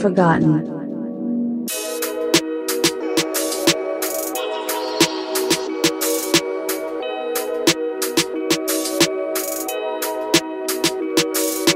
Forgotten.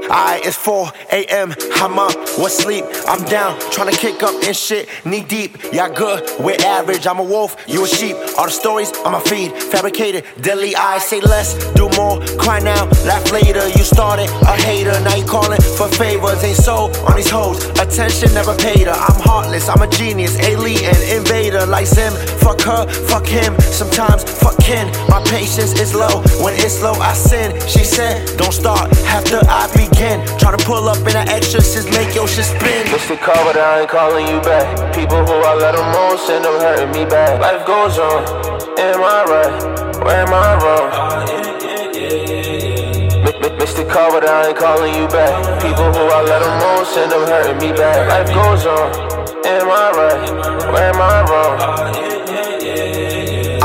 Alright, it's 4 a.m. I'm up, what sleep? I'm down, trying to kick up and shit, knee deep. Y'all good, we're average. I'm a wolf, you a sheep. All the stories on my feed, fabricated, deadly eyes. Say less, do more, cry now, laugh later. You started a hater, now you calling for favors. Ain't so on these hoes, attention never paid her. I'm heartless, I'm a genius, elite and invader. Like Zim, fuck her, fuck him. Sometimes fuck kin. My patience is low, when it's low, I sin. She said, Don't start after I begin. Tryna pull up in an exorcist, make your shit spin. Mr. Cover, I ain't calling you back. People who I let them on, send them hurting me back. Life goes on. Am I right? Where am I wrong? Mr. Cover, I ain't calling you back. People who I let them on, send them hurting me back. Life goes on. Am I right? Where am I wrong?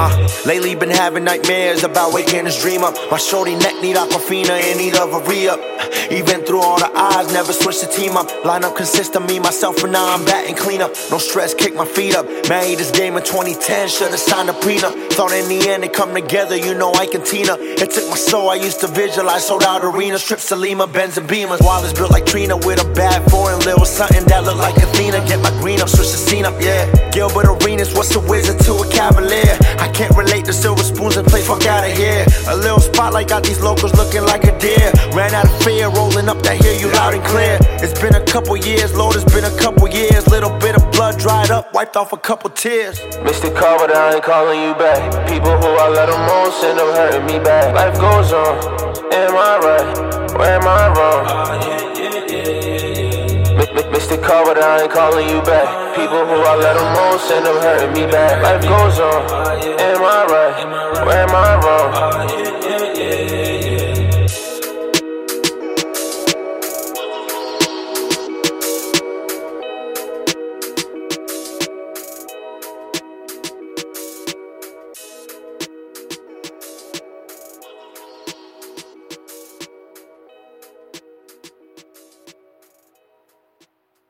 Uh, lately been having nightmares about waking this dream up. My shorty neck need aquafina in need of a re-up. Even through all the odds, never switch the team up. Line up consistent, me, myself, and now I'm batting clean up. No stress, kick my feet up. Made this game in 2010, should've signed a prenup. Thought in the end they come together, you know I can Tina. It took my soul, I used to visualize sold out arenas, trips to Lima, Benz and Beamers. Wallace built like Trina with a bad foreign little something that look like Athena. Get my green up, switch the scene up, yeah. Gilbert Arenas, what's a wizard to a cavalier? Spotlight got these locals looking like a deer. Ran out of fear, rolling up that hear you loud and clear. It's been a couple years, Lord, it's been a couple years. Little bit of blood dried up, wiped off a couple tears. Mr. Cover, I ain't calling you back. People who I let them on, send them hurting me back. Life goes on. Am I right? Where am I wrong? M- M- Mr. Cover, I ain't calling you back. People who I let them on, send them hurting me back. Life goes on. Oh, am I right? Where am I wrong?